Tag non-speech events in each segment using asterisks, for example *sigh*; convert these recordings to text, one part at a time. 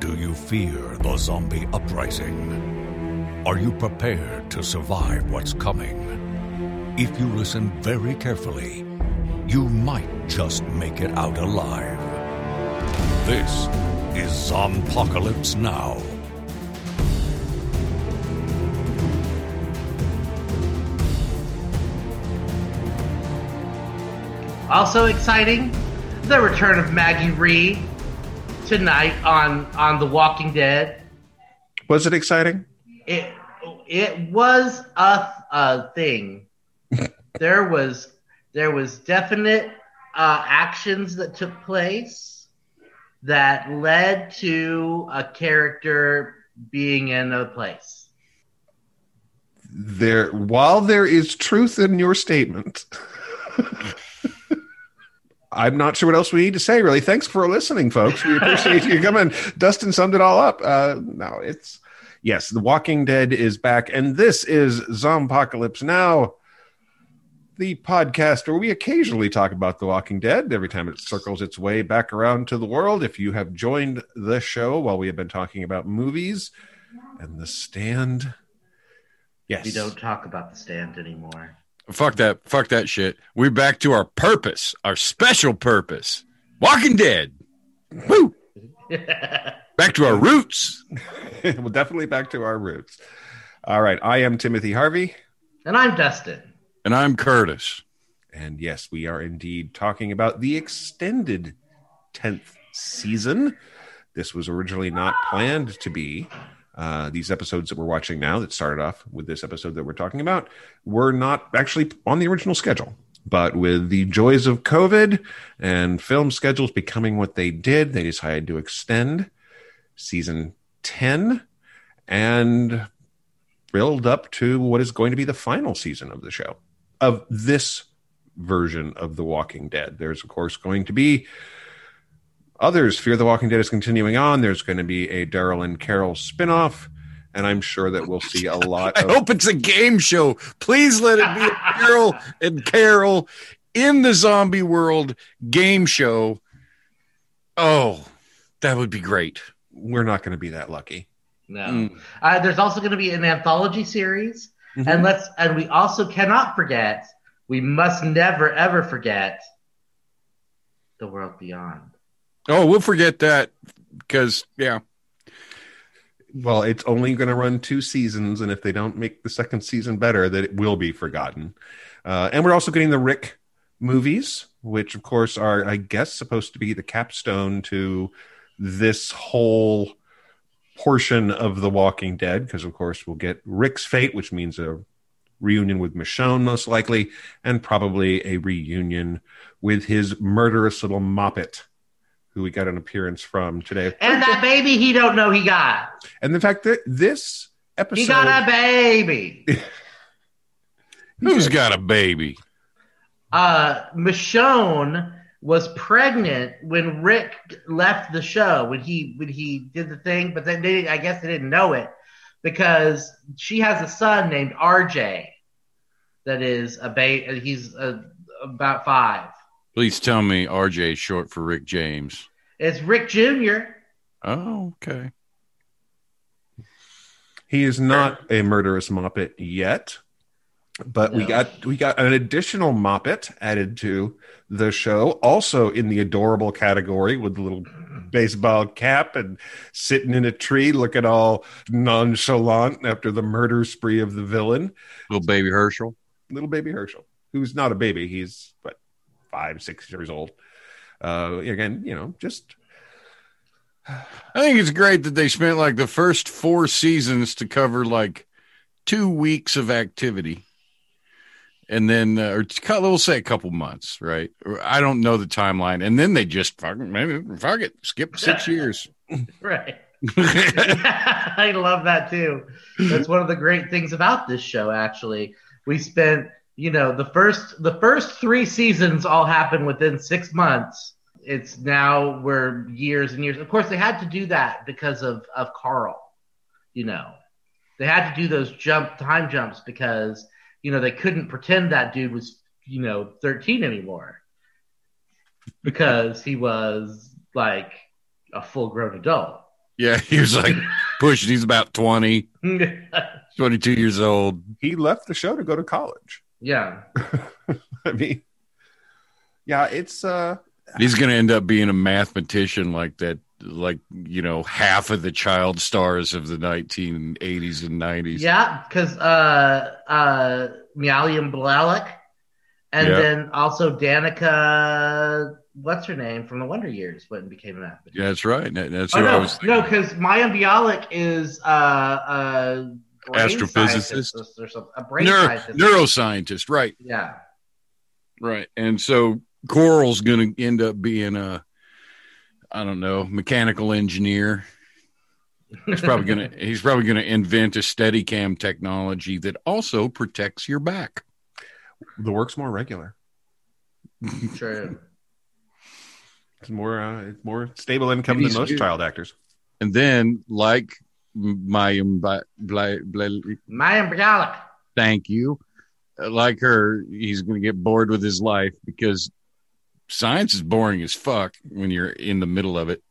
Do you fear the zombie uprising? Are you prepared to survive what's coming? If you listen very carefully, you might just make it out alive. This is Zompocalypse Now. Also exciting, the return of Maggie Rhee tonight on on The Walking Dead. Was it exciting? It it was a, a thing. *laughs* there was there was definite uh, actions that took place that led to a character being in a place. There, while there is truth in your statement, *laughs* I'm not sure what else we need to say. Really, thanks for listening, folks. We appreciate you coming. Dustin summed it all up. Uh, no, it's yes, The Walking Dead is back, and this is Zompocalypse Now, the podcast where we occasionally talk about The Walking Dead every time it circles its way back around to the world. If you have joined the show while we have been talking about movies and The Stand, yes, We don't talk about the stand anymore. Fuck that. Fuck that shit. We're back to our purpose, our special purpose. Walking Dead. Woo! *laughs* Back to our roots. *laughs* well, definitely back to our roots. All right, I am Timothy Harvey. and I'm Dustin. And I'm Curtis. And yes, we are indeed talking about the extended 10th season. This was originally not planned to be. Uh, these episodes that we're watching now, that started off with this episode that we're talking about, were not actually on the original schedule. But with the joys of COVID and film schedules becoming what they did, they decided to extend season 10 and build up to what is going to be the final season of the show of this version of The Walking Dead. There's, of course, going to be others. Fear the Walking Dead is continuing on. There's going to be a Daryl and Carol spinoff, and I'm sure that we'll see a *laughs* lot I of. hope it's a game show. Please let it be a *laughs* Carol and Carol in the zombie world game show. Oh, that would be great. We're not going to be that lucky. No. Mm. Uh, there's also going to be an anthology series, Mm-hmm. and let's and we also cannot forget. We must never ever forget the world beyond. Oh, we'll forget that because, yeah. Well, it's only going to run two seasons, and if they don't make the second season better, that it will be forgotten. Uh, and we're also getting the Rick movies, which, of course, are, I guess, supposed to be the capstone to this whole portion of The Walking Dead, because, of course, we'll get Rick's fate, which means a reunion with Michonne, most likely, and probably a reunion with his murderous little moppet, who we got an appearance from today. And that baby he don't know he got. And the fact that this episode He got a baby. *laughs* Who's got a baby? uh, Michonne was pregnant when Rick left the show when he when he did the thing, but then they I guess they didn't know it because she has a son named RJ that is a ba- he's uh about five. Please tell me RJ is short for Rick James. It's Rick Jr. Oh, okay. He is not a murderous moppet yet, but we got we got an additional moppet added to the show, also in the adorable category with the little baseball cap and sitting in a tree, looking all nonchalant after the murder spree of the villain, Little baby Hershel. little baby Hershel, who's not a baby. He's what five, six years old. Uh, again, you know, just I think it's great that they spent like the first four seasons to cover like two weeks of activity. And then, uh, or t- we'll say a couple months, right? Or I don't know the timeline. And then they just fucking, maybe, fuck it, skip six years. *laughs* Right. *laughs* *laughs* I love that too. That's one of the great things about this show. Actually, we spent you know the first the first three seasons all happened within six months. It's now we're years and years. Of course, they had to do that because of of Carl. You know, they had to do those jump time jumps because you know they couldn't pretend that dude was you know 13 anymore because he was like a full grown adult. Yeah, he was like *laughs* pushing. He's about 20, *laughs* 22 years old. He left the show to go to college. Yeah. *laughs* I mean, yeah, it's uh, He's going to end up being a mathematician like that, like, you know, half of the child stars of the 1980s and 90s. Yeah, because uh, uh, Mayim Bialik, and Yeah. then also Danica, what's her name from the Wonder Years, went and became an athlete. Yeah, that's right. That's Oh who I no, was no, thinking. because Mayim Bialik is uh, a brain Astrophysicist? or something. A brain Neuro- scientist. neuroscientist, right? Yeah. Right. And so Carl's going to end up being a, I don't know, mechanical engineer. He's probably going *laughs* to he's probably going to invent a Steadicam technology that also protects your back. the work's more regular. True. It's more uh, it's more stable income than He's- most child actors. And then, like bla, bla, bla, Bialik. thank you, like her, he's going to get bored with his life because science is boring as fuck when you're in the middle of it.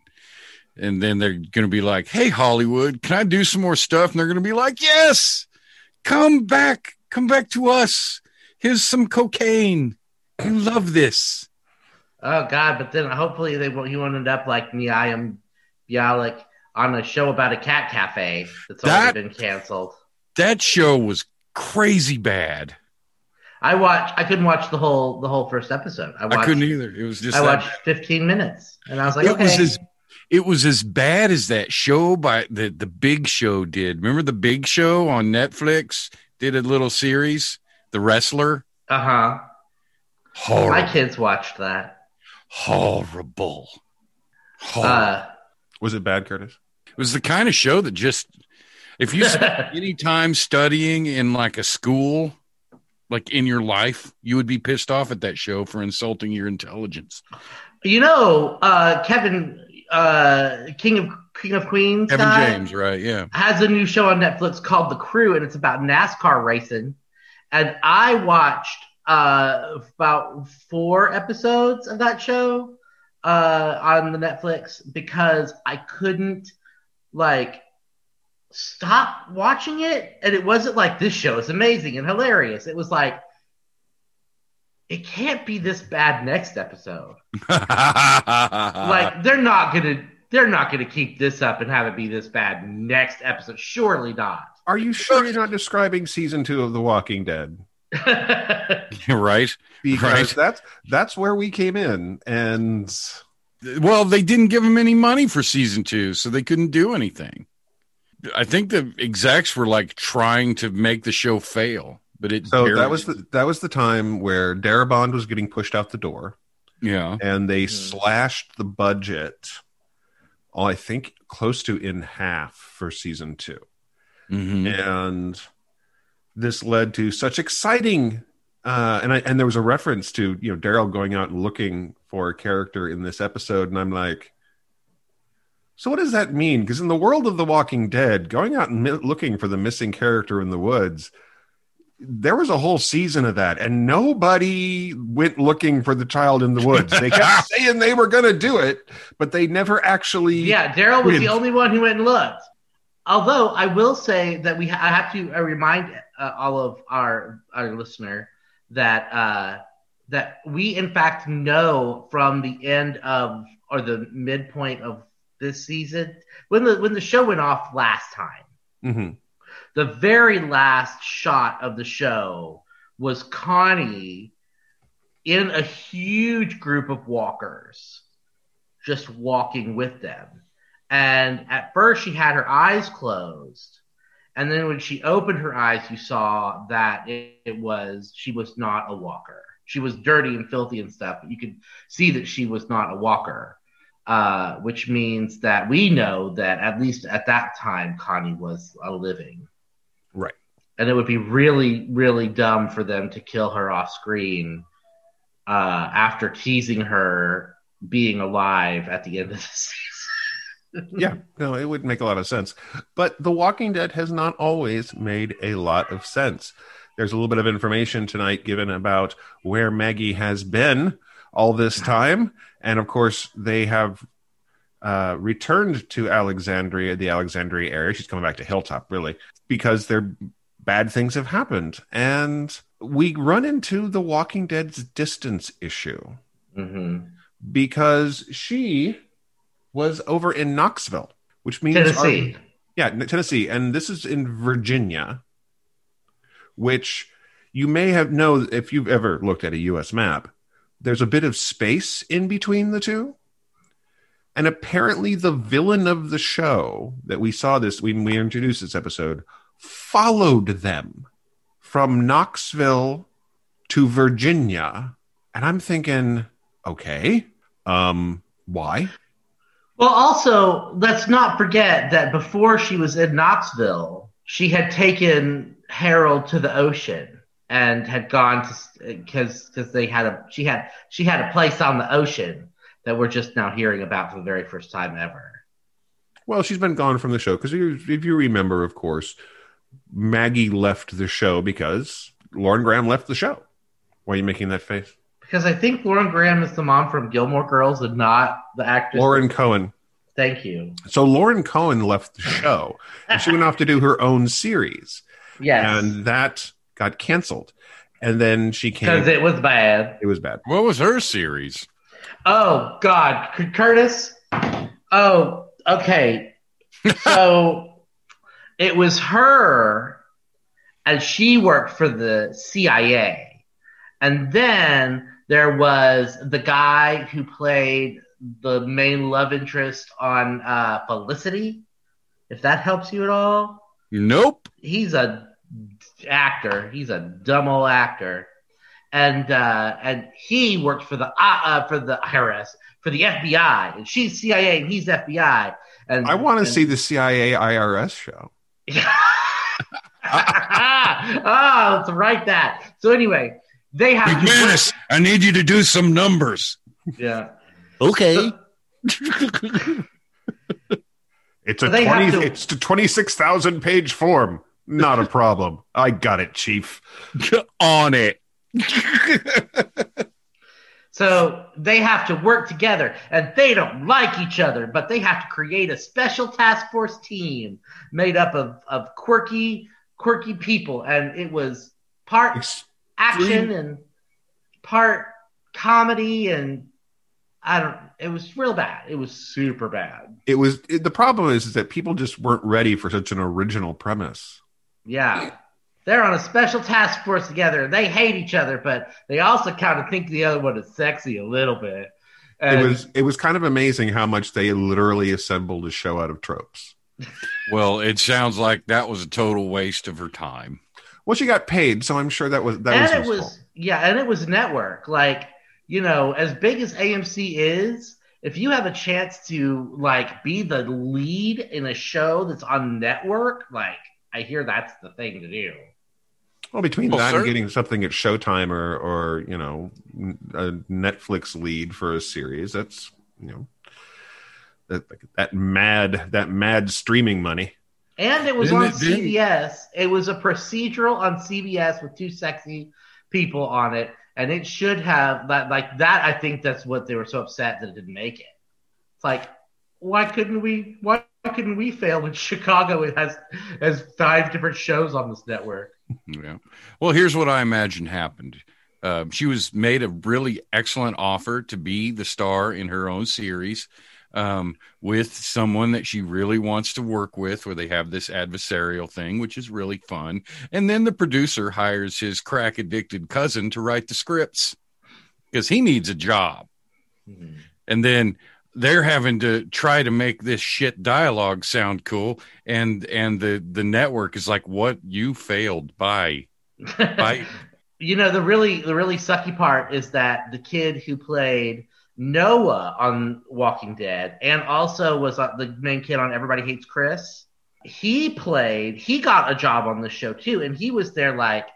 And then they're going to be like, "Hey, Hollywood, can I do some more stuff?" And they're going to be like, "Yes, come back, come back to us. Here's some cocaine. You love this." Oh God! But then hopefully they won't. He won't end up like Mayim Bialik on a show about a cat cafe that's That- already been canceled. That show was crazy bad. I watched. I couldn't watch the whole the whole first episode. I watched. I couldn't either. It was just I that watched 15 minutes, and I was like, it okay. was as it was as bad as that show by the the Big Show did. Remember the Big Show on Netflix did a little series, The Wrestler. uh huh. Horrible, My kids watched that. horrible, horrible. Uh, Was it bad, Curtis? It was the kind of show that just if you spent *laughs* any time studying in like a school, like in your life, you would be pissed off at that show for insulting your intelligence. you know, uh, Kevin, uh, King of King of Queens, Kevin guy, James, right? Yeah. has a new show on Netflix called The Crew, and it's about NASCAR racing. And I watched uh, about four episodes of that show uh, on the Netflix because I couldn't like stop watching it. And it wasn't like this show is amazing and hilarious. It was like it can't be this bad next episode. *laughs* like they're not gonna they're not gonna keep this up and have it be this bad next episode. Surely not. Are you sure you're not describing season two of The Walking Dead? *laughs* *laughs* right. Because Right. that's that's where we came in, and Well, they didn't give him any money for season two, so they couldn't do anything. I think the execs were like trying to make the show fail, but it. so barely- that was the that was the time where Darabont was getting pushed out the door, yeah. and they Hmm. slashed the budget. Oh, I think close to in half for season two. Mhm. and this led to such exciting uh and I, and there was a reference to you know daryl going out and looking for a character in this episode and i'm like so what does that mean? Because in the world of the walking dead going out and mi- looking for the missing character in the woods there was a whole season of that and nobody went looking for the child in the woods. They kept *laughs* saying they were going to do it but they never actually yeah, Daryl was the only one who went and looked. Although I will say that we ha- I have to uh, remind uh, all of our our listener that uh, that we in fact know from the end of or the midpoint of this season when the when the show went off last time. Mhm. the very last shot of the show was Connie in a huge group of walkers, just walking with them. And at first, she had her eyes closed. And then when she opened her eyes, you saw that it, it was, she was not a walker. She was dirty and filthy and stuff, but you could see that she was not a walker. Uh, which means that we know that at least at that time, Connie was a living right and it would be really, really dumb for them to kill her off screen uh, after teasing her being alive at the end of the *laughs* season. yeah, no, it would make a lot of sense. But The Walking Dead has not always made a lot of sense. There's a little bit of information tonight given about where Maggie has been all this time. And of course, they have uh, returned to Alexandria, the Alexandria area. She's coming back to Hilltop, really, because there bad things have happened, and we run into the Walking Dead's distance issue hmm because she was over in Knoxville, which means Tennessee. our- yeah, Tennessee, and this is in Virginia, which you may have know if you've ever looked at a U.S. map. There's a bit of space in between the two, and apparently the villain of the show that we saw this when we introduced this episode followed them from Knoxville to Virginia, and I'm thinking, okay, um, why? Well, also, let's not forget that before she was in Knoxville, she had taken Harold to the ocean and had gone to because uh, because they had a she had she had a place on the ocean that we're just now hearing about for the very first time ever. Well, she's been gone from the show because if you remember, of course, Maggie left the show because Lauren Graham left the show. Why are you making that face? Because I think Lauren Graham is the mom from Gilmore Girls and not the actress. Lauren Cohan. Thank you. So Lauren Cohan left the show and she went off to do her own series, Yes. and that got canceled. And then she came. Because it was bad. it was bad. What was her series? Oh God, C- Curtis. Oh, okay. *laughs* So it was her, and she worked for the CIA, and then there was the guy who played the main love interest on uh, Felicity. If that helps you at all, Nope. he's a actor. He's a dumb old actor, and uh, and he worked for the uh, uh, for the IRS for the FBI, and she's CIA and he's FBI. And I want to see the CIA IRS show. ah, *laughs* *laughs* let's write that. So anyway, they have to McManus, I need you to do some numbers. yeah. Okay. *laughs* It's a they have twenty. to- It's a twenty-six thousand page form. Not a *laughs* problem. I got it, Chief. On it. *laughs* So they have to work together, and they don't like each other, but they have to create a special task force team made up of, of quirky, quirky people, and it was part Ex- action and part comedy, and I don't. It was real bad. It was super bad. It was it, the problem is, is that people just weren't ready for such an original premise. Yeah. They're on a special task force together. They hate each other, but they also kind of think the other one is sexy a little bit. And it was it was kind of amazing how much they literally assembled a show out of tropes. *laughs* Well, it sounds like that was a total waste of her time. Well, she got paid, so I'm sure that was that and was it useful. was yeah, and it was network. Like, you know, as big as AMC is, if you have a chance to like be the lead in a show that's on network, like I hear that's the thing to do. well between Well, that and getting something at Showtime or or you know a Netflix lead for a series. That's you know that that mad that mad streaming money. And it was Didn't on it- didn't- CBS. It was a procedural on CBS with two sexy people on it, and it should have that. Like that, I think that's what they were so upset that it didn't make it. It's like, why couldn't we? Why couldn't we fail in *laughs* Chicago? Has has five different shows on this network. *laughs* Yeah. Well, here's what I imagine happened. Uh, she was made a really excellent offer to be the star in her own series um, with someone that she really wants to work with, where they have this adversarial thing, which is really fun. And then the producer hires his crack addicted cousin to write the scripts because he needs a job. And then they're having to try to make this shit dialogue sound cool and and the the network is like what? You failed. By *laughs* by you know the really the really sucky part is that the kid who played Noah on Walking Dead and also was uh, the main kid on Everybody Hates Chris. He played. He got a job on the show too, and he was their like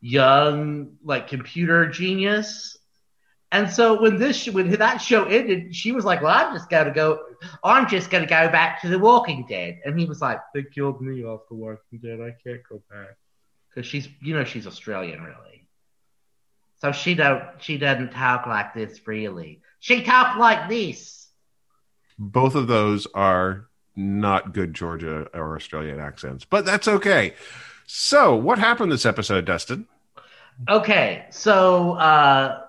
young like computer genius. And so when this when that show ended, she was like, "Well, I'm just gonna go. I'm just gonna go back to The Walking Dead." And he was like, "They killed me off The Walking Dead. I can't go back." because she's you know she's Australian really. So she don't she doesn't talk like this freely. She talk like this. Both of those are not good Georgia or Australian accents, but that's okay. So, what happened this episode, Dustin? Okay, so uh,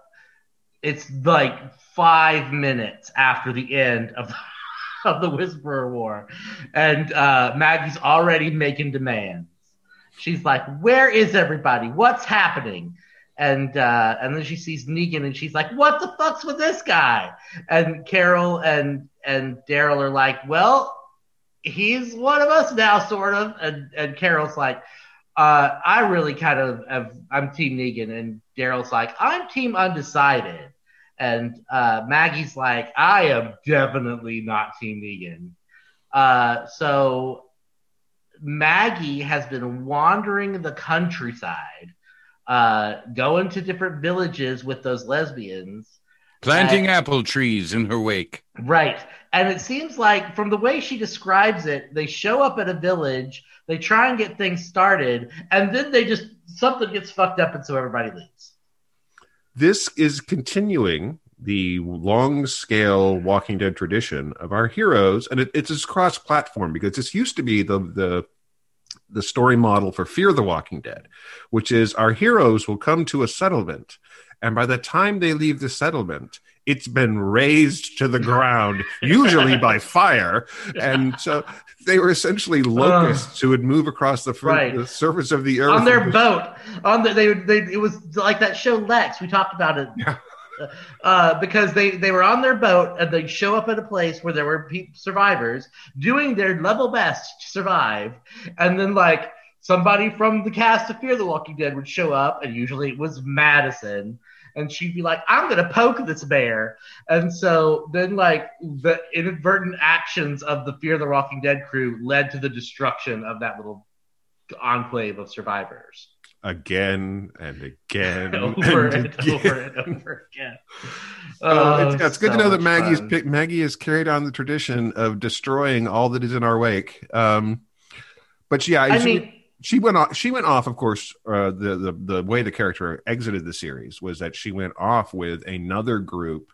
it's like five minutes after the end of *laughs* of the Whisperer War, and uh, Maggie's already making demands. She's like, "Where is everybody? What's happening?" And uh, and then she sees Negan, and she's like, "What the fuck's with this guy?" And Carol and and Daryl are like, "Well, he's one of us now, sort of." And and Carol's like, uh, "I really kind of have, I'm Team Negan," and Daryl's like, "I'm Team Undecided." And uh, Maggie's like, I am definitely not Team Negan. Uh, so Maggie has been wandering the countryside, uh, going to different villages with those lesbians. Planting Uh, apple trees in her wake. Right. And it seems like, from the way she describes it, they show up at a village, they try and get things started, and then they just, something gets fucked up, and so everybody leaves. This is continuing the long scale Walking Dead tradition of our heroes, and it, it's cross platform because this used to be the the the story model for Fear the Walking Dead, which is our heroes will come to a settlement, and by the time they leave the settlement, it's been razed to the ground, *laughs* usually by fire, and so they were essentially locusts who would move across the, fr- Right. the surface of the earth on their boat. On the, they, they, it was like that show Lex. We talked about it. Yeah. Uh, because they, they were on their boat and they show up at a place where there were pe- survivors doing their level best to survive, and then like somebody from the cast of Fear the Walking Dead would show up, and usually it was Madison, and she'd be like, "I'm gonna poke this bear," and so then like the inadvertent actions of the Fear the Walking Dead crew led to the destruction of that little enclave of survivors again and again *laughs* over and and again. over and over again. *laughs* Oh, it's, it's good so to know that Maggie's pick, Maggie has carried on the tradition of destroying all that is in our wake. Um, but yeah, I she, mean, she went off. She went off. Of course, uh, the the the way the character exited the series was that she went off with another group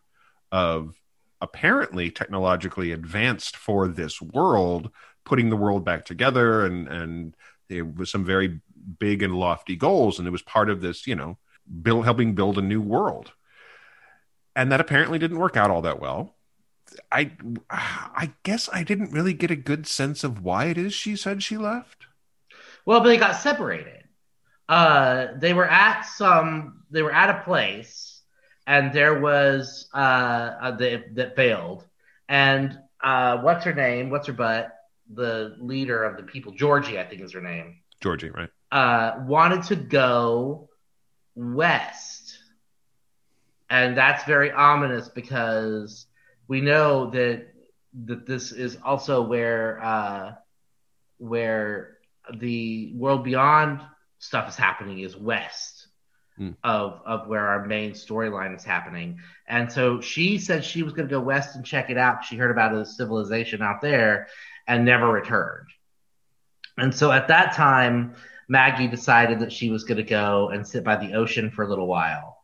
of apparently technologically advanced for this world, putting the world back together, and and there was some very big and lofty goals, and it was part of this, you know, build helping build a new world and that apparently didn't work out all that well. I I guess I didn't really get a good sense of why it is she said she left. well, but they got separated. Uh, they were at some. They were at a place, and there was uh, uh that that failed. And uh, what's her name? What's her butt? The leader of the people, Georgie, I think is her name. Georgie, right? Uh, wanted to go west. And that's very ominous because we know that that this is also where uh, where the world beyond stuff is happening is west Hmm. of of where our main storyline is happening. And so she said she was going to go west and check it out. She heard about a civilization out there and never returned. And so at that time, Maggie decided that she was going to go and sit by the ocean for a little while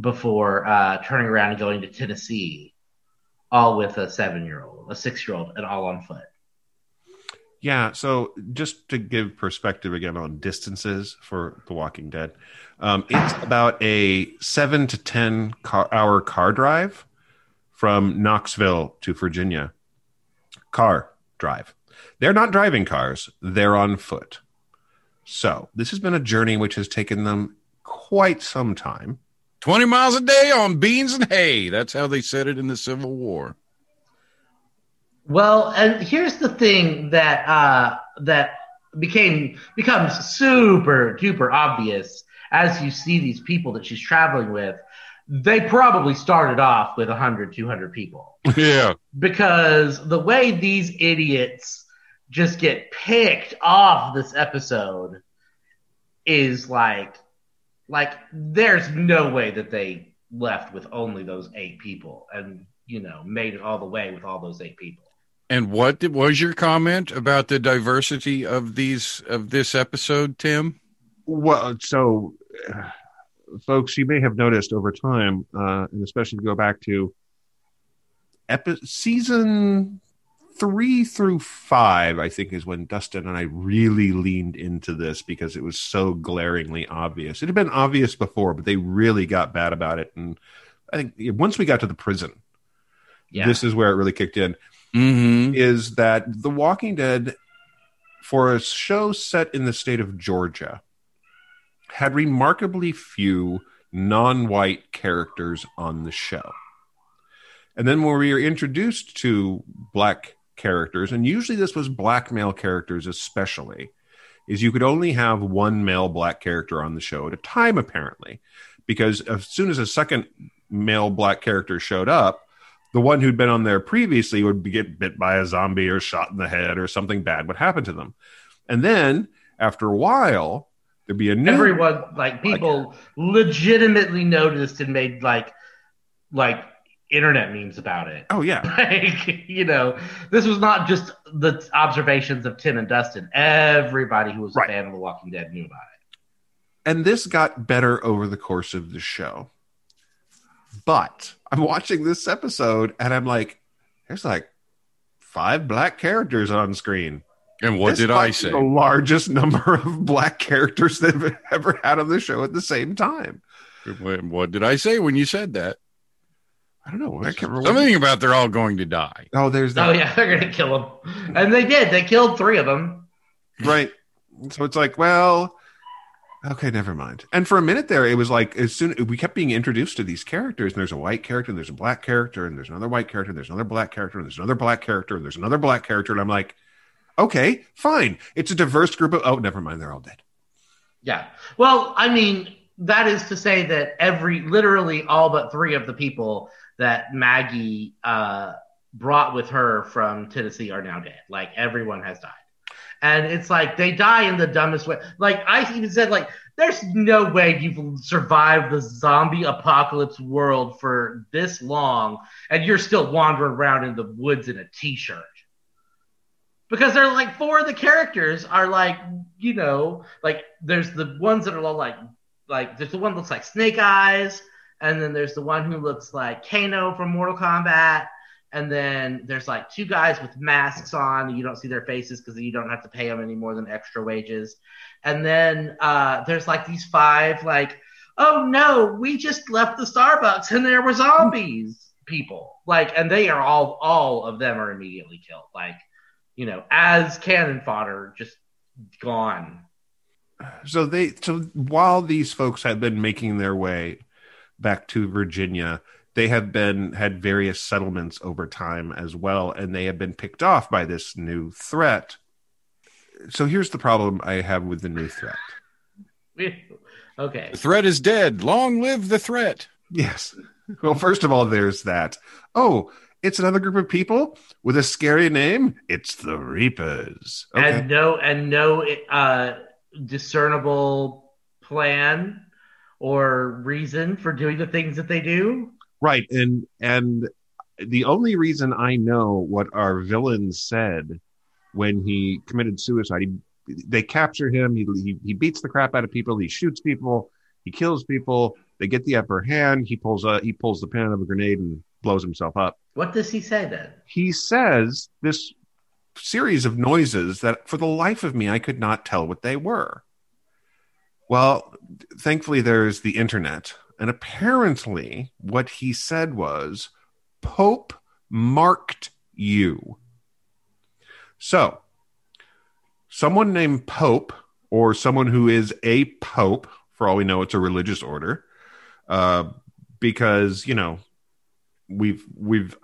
before uh, turning around and going to Tennessee, all with a seven year old, a six year old, and all on foot. Yeah. So just to give perspective again on distances for The Walking Dead, um, it's about a seven to ten car, hour car drive from Knoxville to Virginia. Car drive. They're not driving cars; they're on foot. So this has been a journey which has taken them quite some time. 20 miles a day on beans and hay. That's how they said it in the Civil War. Well, and here's the thing that uh, that became becomes super duper obvious as you see these people that she's traveling with. They probably started off with 100, 200 people. *laughs* Yeah. because the way these idiots just get picked off this episode is like like there's no way that they left with only those eight people and you know made it all the way with all those eight people And what did, was your comment about the diversity of these of this episode, Tim? Well, so uh, folks, you may have noticed over time, uh, and especially if you go back to epi- season three through five, I think, is when Dustin and I really leaned into this because it was so glaringly obvious. It had been obvious before, but they really got bad about it. And I think once we got to the prison, Yeah. this is where it really kicked in. Mm-hmm. Is that The Walking Dead, for a show set in the state of Georgia, had remarkably few non white characters on the show. And then when we were introduced to black characters, and usually this was black male characters especially, is you could only have one male black character on the show at a time, apparently. Because as soon as a second male black character showed up, the one who'd been on there previously would get bit by a zombie or shot in the head or something bad would happen to them. And then after a while, there'd be a new Everyone, like people, legitimately noticed and made like, like internet memes about it. Oh yeah. *laughs* Like, you know, this was not just the observations of Tim and Dustin. Everybody who was Right. a fan of The Walking Dead knew about it. and this got better over the course of the show. But I'm watching this episode and I'm like, there's like five black characters on screen. And what This did I say? The largest number of *laughs* black characters they've ever had on the show at the same time. What what did I say when you said that? I don't know. I can't remember. what- Something about they're all going to die. Oh, there's that. Oh yeah, *laughs* they're gonna kill them, and they did. They killed three of them. *laughs* right so it's like well okay never mind and for a minute there it was like as soon we kept being introduced to these characters and there's a white character and there's a black character and there's another white character and there's another black character and there's another black character and there's another black character and i'm like okay fine it's a diverse group of oh never mind they're all dead Yeah. Well, I mean, that is to say that every, literally all but three of the people that Maggie uh, brought with her from Tennessee are now dead. Like everyone has died. And it's like they die in the dumbest way. Like I even said, like, there's no way you've survived the zombie apocalypse world for this long and you're still wandering around in the woods in a t-shirt. Because they're like four of the characters are like, you know, like there's the ones that are all like like there's the one that looks like Snake Eyes, and then there's the one who looks like Kano from Mortal Kombat, and then there's like two guys with masks on. You don't see their faces because you don't have to pay them any more than extra wages. And then uh, there's like these five like, oh no, we just left the Starbucks and there were zombies people like, and they are all all of them are immediately killed like, you know, as cannon fodder, just gone. so they so while these folks have been making their way back to Virginia, they have been had various settlements over time as well, and they have been picked off by this new threat. So here's the problem I have with the new threat. *laughs* okay. The threat is dead. Long live the threat. Yes. Well, first of all, there's that. Oh, it's another group of people with a scary name. It's the Reapers. Okay. and no and no uh, discernible plan or reason for doing the things that they do. Right, and and the only reason I know what our villain said when he committed suicide, he, they capture him. He, he he beats the crap out of people. He shoots people. He kills people. They get the upper hand. He pulls a he pulls the pin of a grenade and blows himself up. What does he say then? He says this series of noises that, for the life of me, I could not tell what they were. Well, thankfully, there's the internet. And apparently, what he said was, Pope marked you. So, someone named Pope, or someone who is a Pope, for all we know, it's a religious order, uh, because, you know, we've, we've,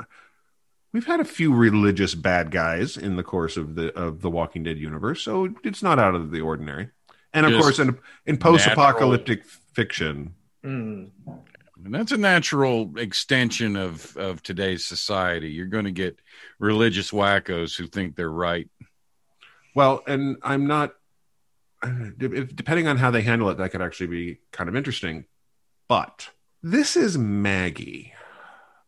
we've had a few religious bad guys in the course of the of the Walking Dead universe, so it's not out of the ordinary. And of Just course, in in post-apocalyptic fiction, Hmm. And that's a natural extension of, of today's society. You're going to get religious wackos who think they're right. well, and I'm not. If, depending on how they handle it, that could actually be kind of interesting. But this is Maggie.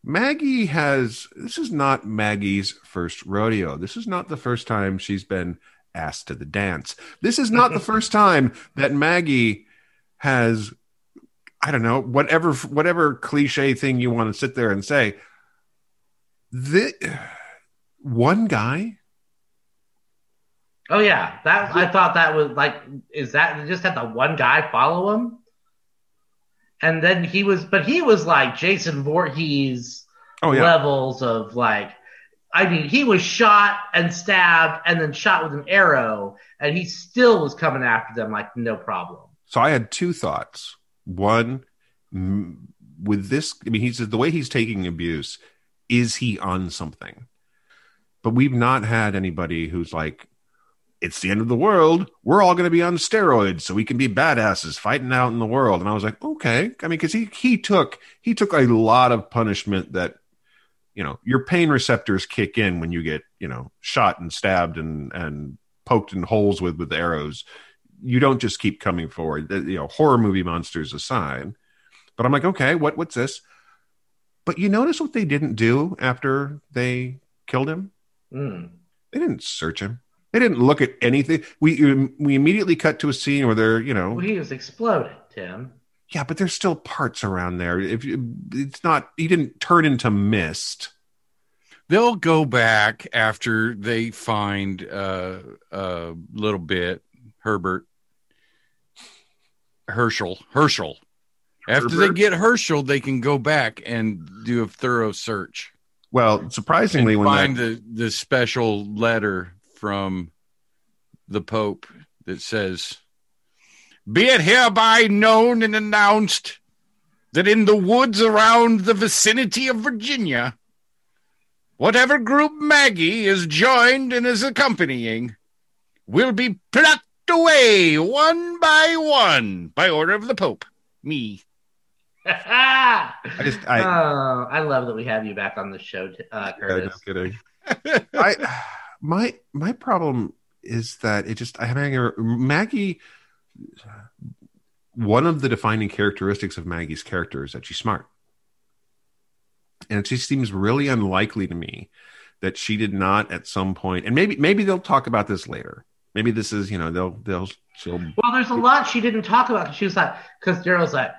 Maggie has. This is not Maggie's first rodeo. This is not the first time she's been asked to the dance. This is not the *laughs* first time that Maggie has I don't know, whatever whatever cliche thing you want to sit there and say. The one guy. Oh yeah, that I thought that was like, is that just had the one guy follow him, and then he was, but he was like Jason Voorhees Oh yeah. levels of like, I mean, he was shot and stabbed and then shot with an arrow, and he still was coming after them like no problem. So I had two thoughts. One, with this, I mean, he says the way he's taking abuse, is he on something? But we've not had anybody who's like, it's the end of the world. We're all going to be on steroids, so we can be badasses fighting out in the world. And I was like, okay. I mean, because he he took he took a lot of punishment that, you know, your pain receptors kick in when you get you know shot and stabbed and and poked in holes with with arrows you don't just keep coming forward. You know, horror movie monsters aside. But I'm like, okay, what what's this? But you notice what they didn't do after they killed him? Mm. They didn't search him. They didn't look at anything. We we immediately cut to a scene where they're, you know, Well, he was exploded, Tim. Yeah, but there's still parts around there. If you, it's not, he didn't turn into mist. They'll go back after they find uh, a little bit Herbert Hershel Hershel. After they get Hershel, they can go back and do a thorough search Well, surprisingly, and when find that, the the special letter from the Pope that says, "Be it hereby known and announced that in the woods around the vicinity of Virginia, whatever group Maggie is joined and is accompanying will be plucked away one by one by order of the Pope, me." I *laughs* I just, I, oh, I love that we have you back on the show, uh, Yeah, no kidding. *laughs* I my my problem is that it just I have Maggie. One of the defining characteristics of Maggie's character is that she's smart, and it just seems really unlikely to me that she did not at some point. And maybe maybe they'll talk about this later. Maybe this is you know they'll they'll she'll Well, there's a lot she didn't talk about. She was like, because Daryl's like,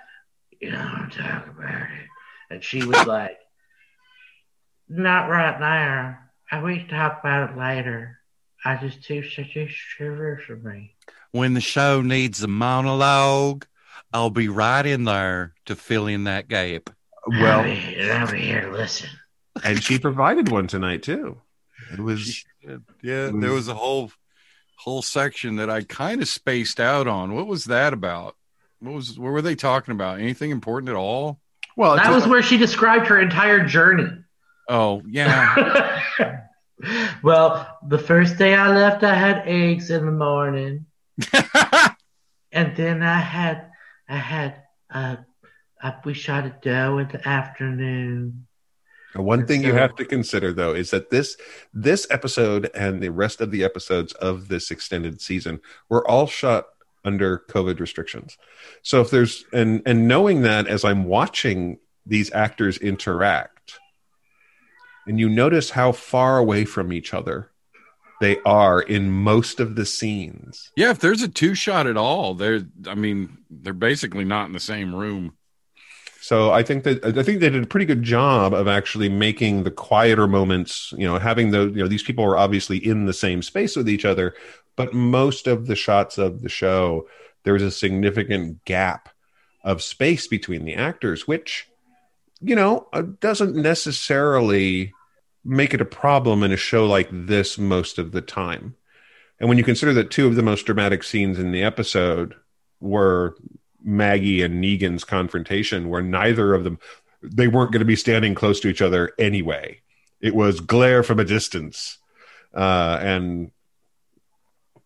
you don't talk about it, and she was *laughs* like, not right now. I we talk about it later. I just too such a shiver for me. When the show needs a monologue, I'll be right in there to fill in that gap. I'll well, be, I'll be here. to Listen. and she provided one tonight too. It was Yeah, Mm. there was a whole whole section that I kind of spaced out on. What was that about? What was what were they talking about? Anything important at all? well. That just- was where she described her entire journey. Oh, yeah. *laughs* well, the first day I left, I had eggs in the morning. *laughs* and then I had I had uh, we shot a doe in the afternoon. One thing you have to consider though is that this this episode and the rest of the episodes of this extended season were all shot under COVID restrictions. So if there's and and knowing that as I'm watching these actors interact and you notice how far away from each other they are in most of the scenes. yeah, if there's a two shot at all, they're I mean, they're basically not in the same room. So I think that I think they did a pretty good job of actually making the quieter moments, you know, having the you know these people are obviously in the same space with each other, but most of the shots of the show there's a significant gap of space between the actors, which you know uh, doesn't necessarily make it a problem in a show like this most of the time. And when you consider that two of the most dramatic scenes in the episode were Maggie and Negan's confrontation, where neither of them they weren't going to be standing close to each other anyway. It was glare from a distance, uh, and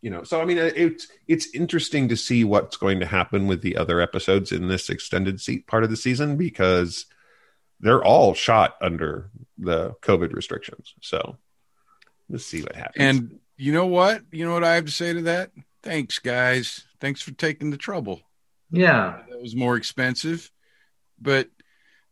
you know. So I mean, it's it's interesting to see what's going to happen with the other episodes in this extended seat part of the season because they're all shot under the COVID restrictions. So let's see what happens. And you know what? You know what I have to say to that? Thanks, guys. Thanks for taking the trouble. Yeah. That was more expensive, but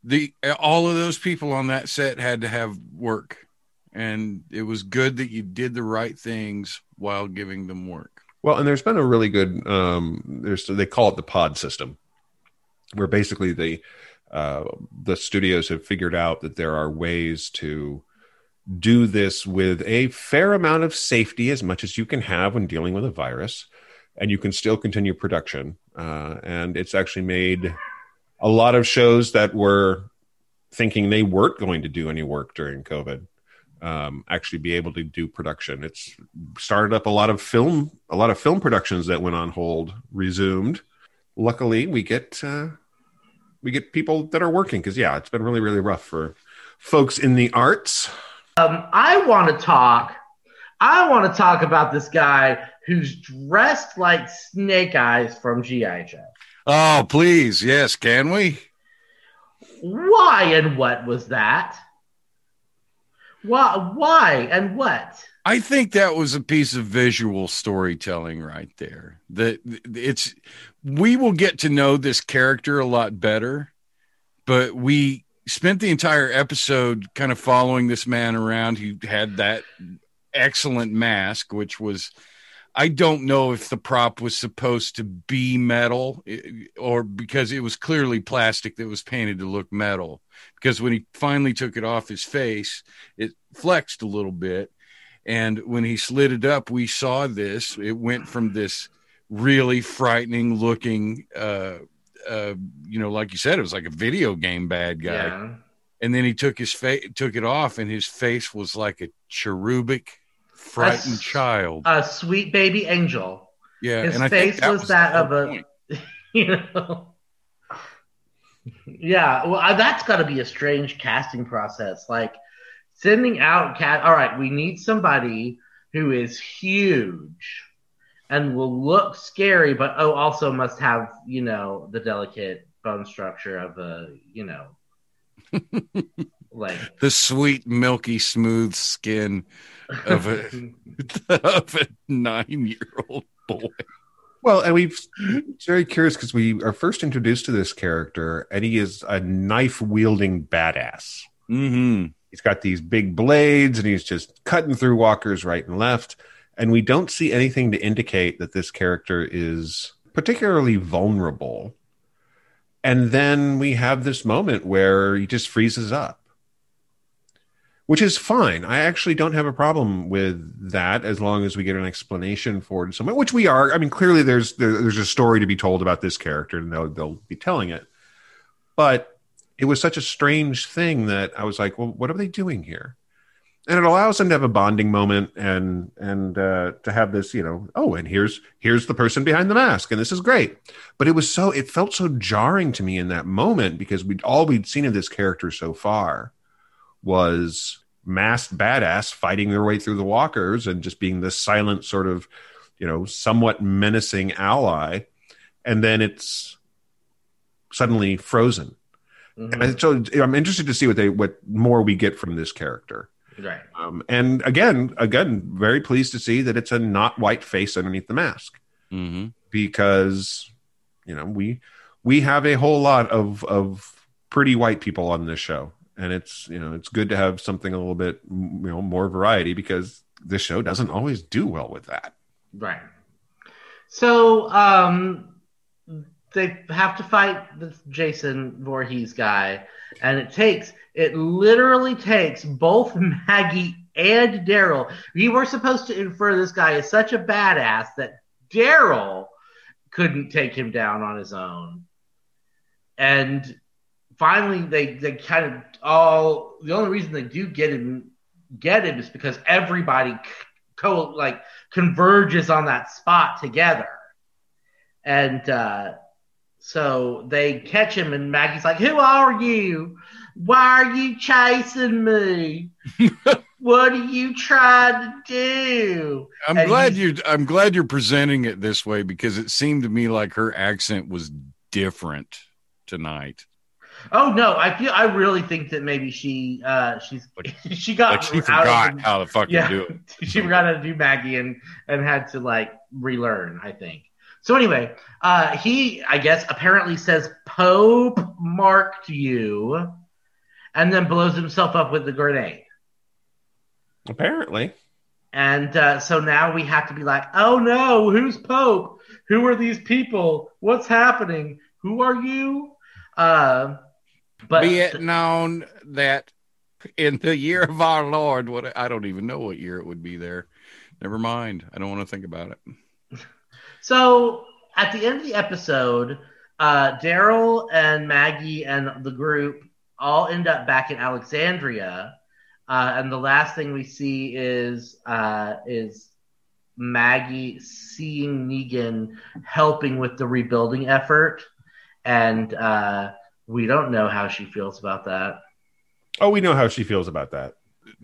the all of those people on that set had to have work, and it was good that you did the right things while giving them work. Well, and there's been a really good um there's they call it the pod system where basically the uh the studios have figured out that there are ways to do this with a fair amount of safety, as much as you can have when dealing with a virus, and you can still continue production. Uh, and it's actually made a lot of shows that were thinking they weren't going to do any work during COVID um, actually be able to do production. It's started up a lot of film, a lot of film productions that went on hold, resumed. Luckily, we get uh, we get people that are working because yeah, it's been really really rough for folks in the arts. Um, I want to talk. I want to talk about this guy who's dressed like Snake Eyes from GI Joe. Oh, please, yes, can we? Why and what was that? Why? Why and what? I think that was a piece of visual storytelling right there. That it's we will get to know this character a lot better, but we spent the entire episode kind of following this man around who had that excellent mask, which was I don't know if the prop was supposed to be metal or because it was clearly plastic that was painted to look metal. Because when he finally took it off his face, it flexed a little bit. And when he slid it up, we saw this. It went from this really frightening looking, uh, uh, you know, like you said, it was like a video game bad guy. Yeah. And then he took his face, took it off, and his face was like a cherubic frightened a, child, a sweet baby angel. Yeah, his face was, was, that of a, *laughs* you know. Yeah, well, that's got to be a strange casting process. Like sending out cat. All right, we need somebody who is huge and will look scary, but oh, also must have you know the delicate bone structure of a you know like *laughs* the sweet, milky, smooth skin of a *laughs* of a nine year old boy. Well, and we've very curious because we are first introduced to this character, and he is a knife wielding badass. Mm-hmm. He's got these big blades, and he's just cutting through walkers right and left. And we don't see anything to indicate that this character is particularly vulnerable. And then we have this moment where he just freezes up which is fine. I actually don't have a problem with that as long as we get an explanation for it. Somewhere, which we are. I mean, clearly there's there, there's a story to be told about this character, and they'll they'll be telling it. But it was such a strange thing that I was like, well, what are they doing here? And it allows them to have a bonding moment and and uh, to have this, you know, oh, and here's here's the person behind the mask, and this is great. But it was so it felt so jarring to me in that moment because we'd all we'd seen of this character so far was masked badass fighting their way through the walkers and just being this silent sort of you know somewhat menacing ally and then it's suddenly frozen mm-hmm. and so i'm interested to see what they what more we get from this character right. Um, and again again very pleased to see that it's a not white face underneath the mask. Mm-hmm. because you know we we have a whole lot of of pretty white people on this show. And it's you know it's good to have something a little bit you know more variety because this show doesn't always do well with that. Right. So um they have to fight this jason Voorhees guy. And it takes it literally takes both maggie and daryl. We were supposed to infer this guy is such a badass that daryl couldn't take him down on his own. And finally they they kind of all the only reason they do get him get him is because everybody co like converges on that spot together. And uh so they catch him and maggie's like who are you why are you chasing me? *laughs* What are you trying to do? I'm and glad you i'm glad you're presenting it this way because it seemed to me like her accent was different tonight. Oh no, I feel I really think that maybe she uh she's like, *laughs* she got like she forgot the, how to fucking yeah, do it. *laughs* she forgot how to do Maggie and and had to like relearn, I think. So anyway, uh he I guess apparently says Pope marked you and then blows himself up with the grenade. Apparently. And uh, so now we have to be like, oh no, who's Pope? Who are these people? What's happening? Who are you? Uh, but be it known that in the year of our Lord. What I don't even know what year it would be there. Never mind. I don't want to think about it. *laughs* So at the end of the episode, uh, Daryl and Maggie and the group all end up back in Alexandria, uh, and the last thing we see is uh, is Maggie seeing Negan helping with the rebuilding effort, and uh, we don't know how she feels about that. Oh, we know how she feels about that.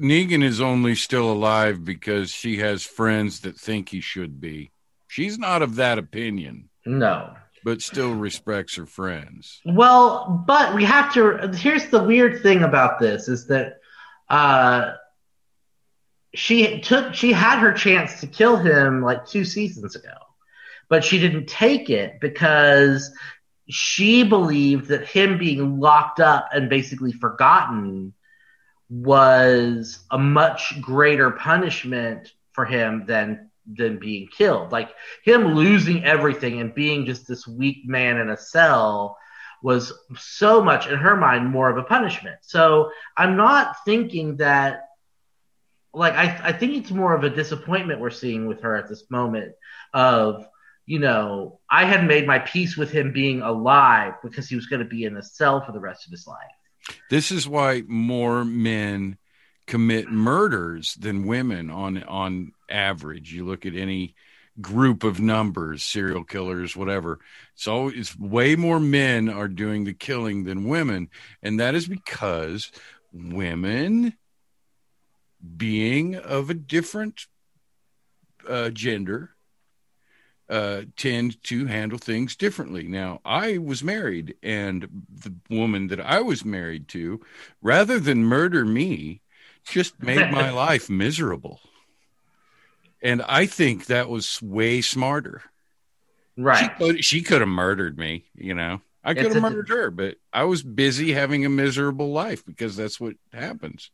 Negan is only still alive because she has friends that think he should be. She's not of that opinion, No. But still respects her friends. Well, but we have to. Here's the weird thing about this is that uh, she took she had her chance to kill him like two seasons ago, but she didn't take it because she believed that him being locked up and basically forgotten was a much greater punishment for him than than being killed. Like him losing everything and being just this weak man in a cell was so much in her mind more of a punishment. So I'm not thinking that like I, I think it's more of a disappointment we're seeing with her at this moment of you know I had made my peace with him being alive because he was going to be in a cell for the rest of his life. This is why more men commit murders than women on on average. You look at any group of numbers, serial killers, whatever. So it's way more men are doing the killing than women, and that is because women being of a different uh, gender uh, tend to handle things differently. Now, I was married, and the woman that I was married to, rather than murder me, just made my *laughs* life miserable. And I think that was way smarter. Right. she could have murdered me, you know. I could have murdered her, but I was busy having a miserable life because that's what happens.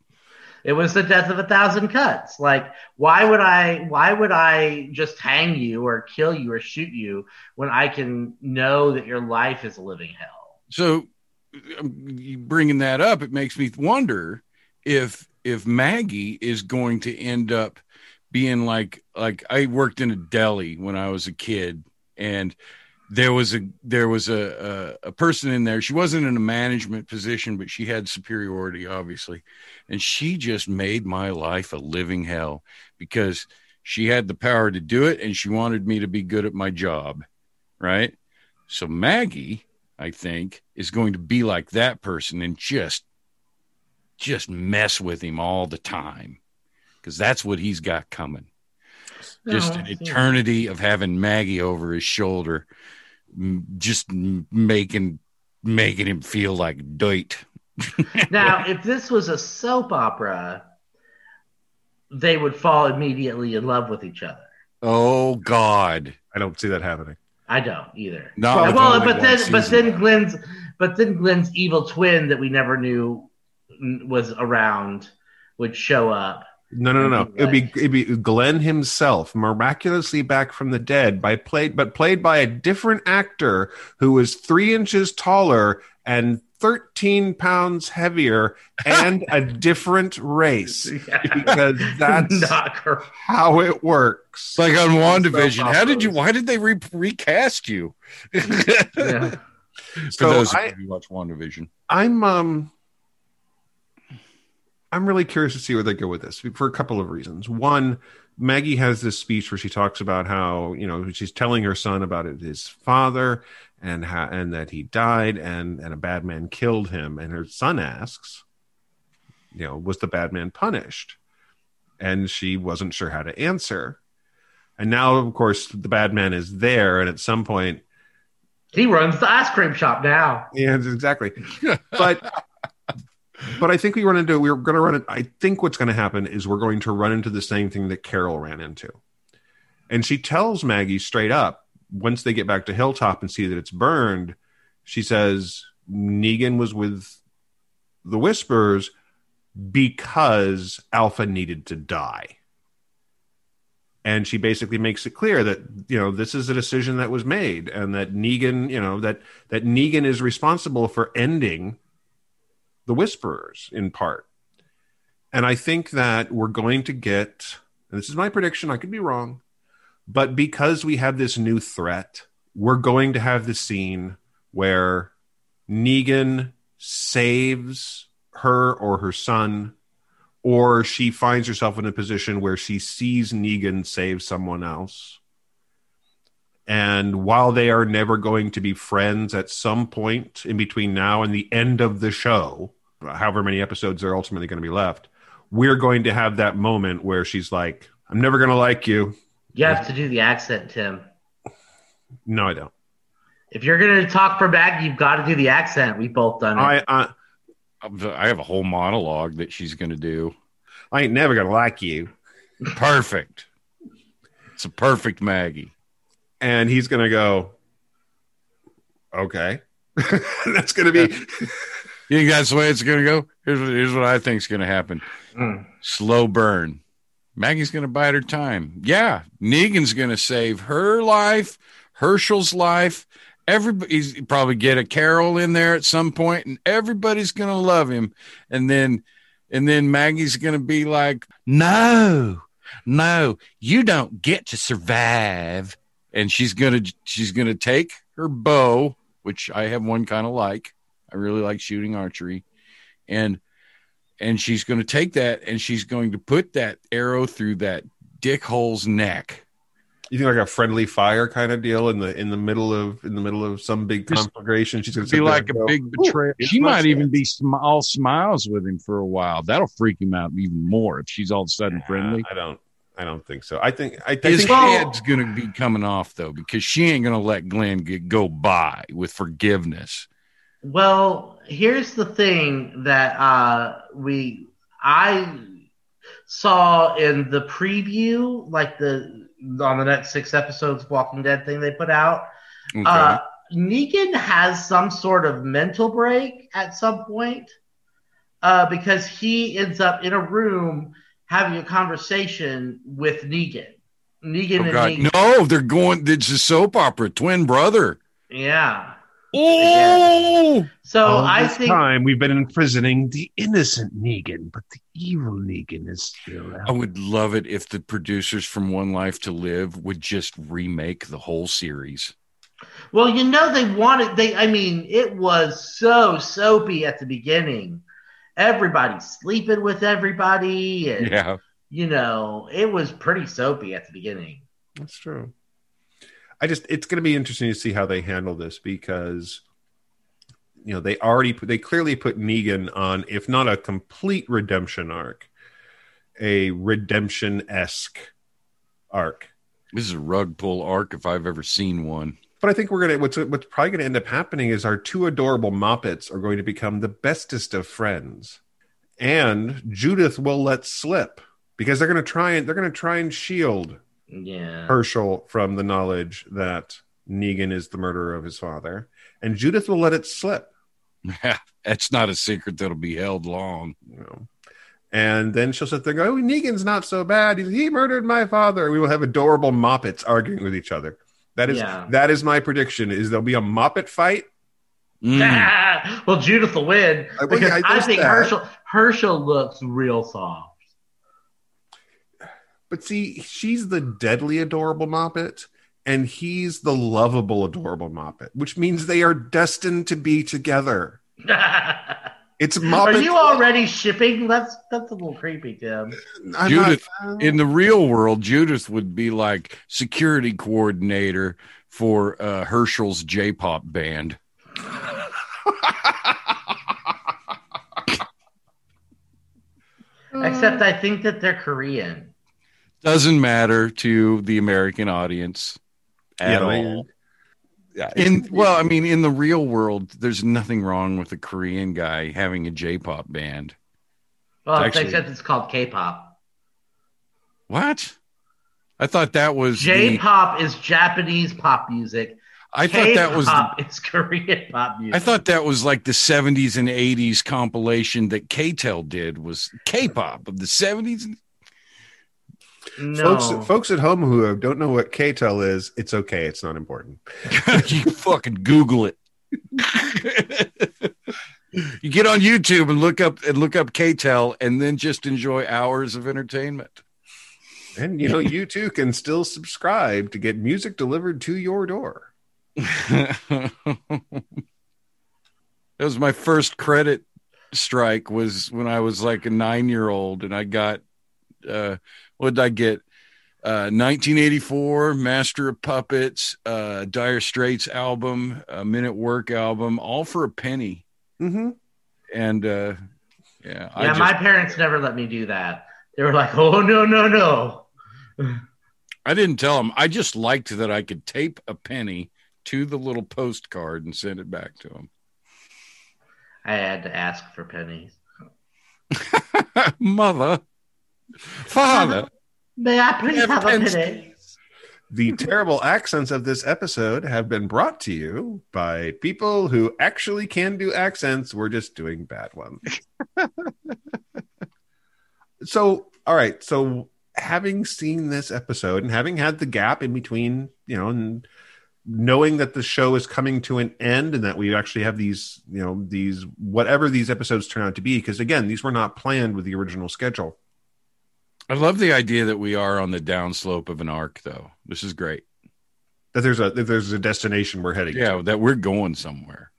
It was the death of a thousand cuts. Like, why would I? Why would I just hang you or kill you or shoot you when I can know that your life is a living hell? So, um, bringing that up, it makes me wonder if if Maggie is going to end up being like like I worked in a deli when I was a kid, and there was a there was a, a a person in there. She wasn't in a management position, but she had superiority, obviously, and she just made my life a living hell because she had the power to do it, and she wanted me to be good at my job, right? So Maggie, I think, is going to be like that person and just just mess with him all the time because that's what he's got coming. Just No, an oh, yeah. eternity of having Maggie over his shoulder, just making making him feel like dirt. *laughs* Now, if this was a soap opera, they would fall immediately in love with each other. Oh God, I don't see that happening. I don't either. Not with well, but then, but then Glenn's, but then Glenn's evil twin that we never knew was around would show up. No, no, no, no. It'd be Right. it'd be Glenn himself, miraculously back from the dead, by played but played by a different actor who was three inches taller and thirteen pounds heavier and a *laughs* different race. Because *laughs* that's not how it works. like on WandaVision. Soap How did you? Why did they re- recast you? Yeah. *laughs* For So those I- who watch WandaVision, I'm um I'm really curious to see where they go with this for a couple of reasons. One, Maggie has this speech where she talks about how, you know, she's telling her son about it, his father and how and that he died and and a bad man killed him and her son asks, you know, was the bad man punished? And she wasn't sure how to answer. And now of course the bad man is there and at some point He runs the ice cream shop now. Yeah, exactly. *laughs* But but I think we run into we're going to run it. I think what's going to happen is we're going to run into the same thing that Carol ran into, and she tells Maggie straight up once they get back to Hilltop and see that it's burned. She says Negan was with the Whispers because Alpha needed to die. And she basically makes it clear that you know this is a decision that was made, and that Negan, you know that that Negan is responsible for ending the Whisperers in part. And I think that we're going to get, and this is my prediction, I could be wrong, but because we have this new threat, we're going to have the scene where Negan saves her or her son, or she finds herself in a position where she sees Negan save someone else. And while they are never going to be friends at some point in between now and the end of the show, however many episodes are ultimately going to be left, we're going to have that moment where she's like, I'm never going to like you. You have to do the accent, Tim. No, I don't. If you're going to talk for Maggie, you've got to do the accent. We've both done it. I, I, I have a whole monologue that she's going to do. I ain't never going to like you. Perfect. It's a perfect Maggie. And he's going to go, okay. *laughs* That's going to be. You think that's the way it's going to go? Here's what, here's what I think is going to happen Mm. slow burn. Maggie's going to bide her time. Yeah, Negan's going to save her life, Hershel's life. Everybody's probably get a Carol in there at some point, and everybody's going to love him. And then, and then Maggie's going to be like, "No, no, you don't get to survive." And she's gonna she's gonna take her bow, which I have one kind of like. I really like shooting archery, and and she's going to take that and she's going to put that arrow through that dickhole's neck. You think like a friendly fire kind of deal in the in the middle of in the middle of some big conflagration? She's going to Be like a big betrayal. She might even chance." be sm- all smiles with him for a while. That'll freak him out even more if she's all of a sudden friendly. I don't. I don't think so. I think. I, I His think. Head's going to be coming off though because she ain't going to let Glenn get, go by with forgiveness. Well, here's the thing that uh, we I saw in the preview, like the on the next six episodes Walking Dead thing they put out. Okay. Uh, Negan has some sort of mental break at some point uh, because he ends up in a room having a conversation with Negan. Negan Oh, and God. Negan. No, they're going. It's a soap opera, twin brother. Yeah. Oh, So All I this think time we've been imprisoning the innocent Negan, but the evil Negan is still out. I would love it if the producers from One Life to Live would just remake the whole series. Well, you know they wanted they I mean, it was so soapy at the beginning. Everybody sleeping with everybody and Yeah. you know, it was pretty soapy at the beginning. That's true. I just it's going to be interesting to see how they handle this because you know they already put, they clearly put Negan on if not a complete redemption arc, a redemption esque arc. This is a rug pull arc if I've ever seen one. But I think we're gonna what's what's probably gonna end up happening is our two adorable moppets are going to become the bestest of friends, and Judith will let slip because they're gonna try and they're gonna try and shield Yeah. Hershel from the knowledge that Negan is the murderer of his father, and Judith will let it slip. *laughs* That's not a secret that'll be held long. You know. And then she'll sit there and go, oh, Negan's not so bad. He, he murdered my father. We will have adorable moppets arguing with each other. That is Yeah. that is my prediction. Is there'll be a moppet fight? Mm. *laughs* well, Judith will win well, because yeah, I there's think that. Hershel Hershel looks real soft. But see, she's the deadly adorable moppet, and he's the lovable adorable moppet, which means they are destined to be together. *laughs* It's Moppet. Are you already shipping? That's that's a little creepy, Tim. I'm Judith, not- In the real world, Judith would be like security coordinator for uh, Hershel's J-pop band. *laughs* Except I think that they're Korean. Doesn't matter to the American audience at Yeah, they- all. Yeah, In well, I mean, in the real world, there's nothing wrong with a Korean guy having a J-pop band. Well, Actually- except it's called K-pop. What? I thought that was J-pop is Japanese pop music. I thought that was the, K-pop *laughs* Korean pop music. I thought that was like the 70s and 80s compilation that K-tel did was K-pop of the 70s. and- no. folks, folks at home who don't know what K-tel is, it's okay. It's not important. *laughs* you fucking Google it. *laughs* You get on YouTube and look up and look up K-tel and then just enjoy hours of entertainment. And you know, you too can still subscribe to get music delivered to your door. *laughs* that was my first credit strike was when I was like a nine year old and I got uh what did I get? Uh 1984 Master of Puppets, uh Dire Straits album, a Men at Work album, all for a penny. Mm-hmm. And uh yeah, I Yeah, just- my parents never let me do that. They were like, "Oh no, no, no." I didn't tell them. I just liked that I could tape a penny to the little postcard and send it back to them. I had to ask for pennies. *laughs* Mother, father, May I please Have have a penny? The terrible accents of this episode have been brought to you by people who actually can do accents. We're just doing bad ones. *laughs* so, all right. So, having seen this episode and having had the gap in between, you know, and knowing that the show is coming to an end and that we actually have these, you know, these whatever these episodes turn out to be, because again, these were not planned with the original schedule. I love the idea that we are on the downslope of an arc, though. This is great. That there's a that there's a destination we're heading. to. Yeah, that we're going somewhere.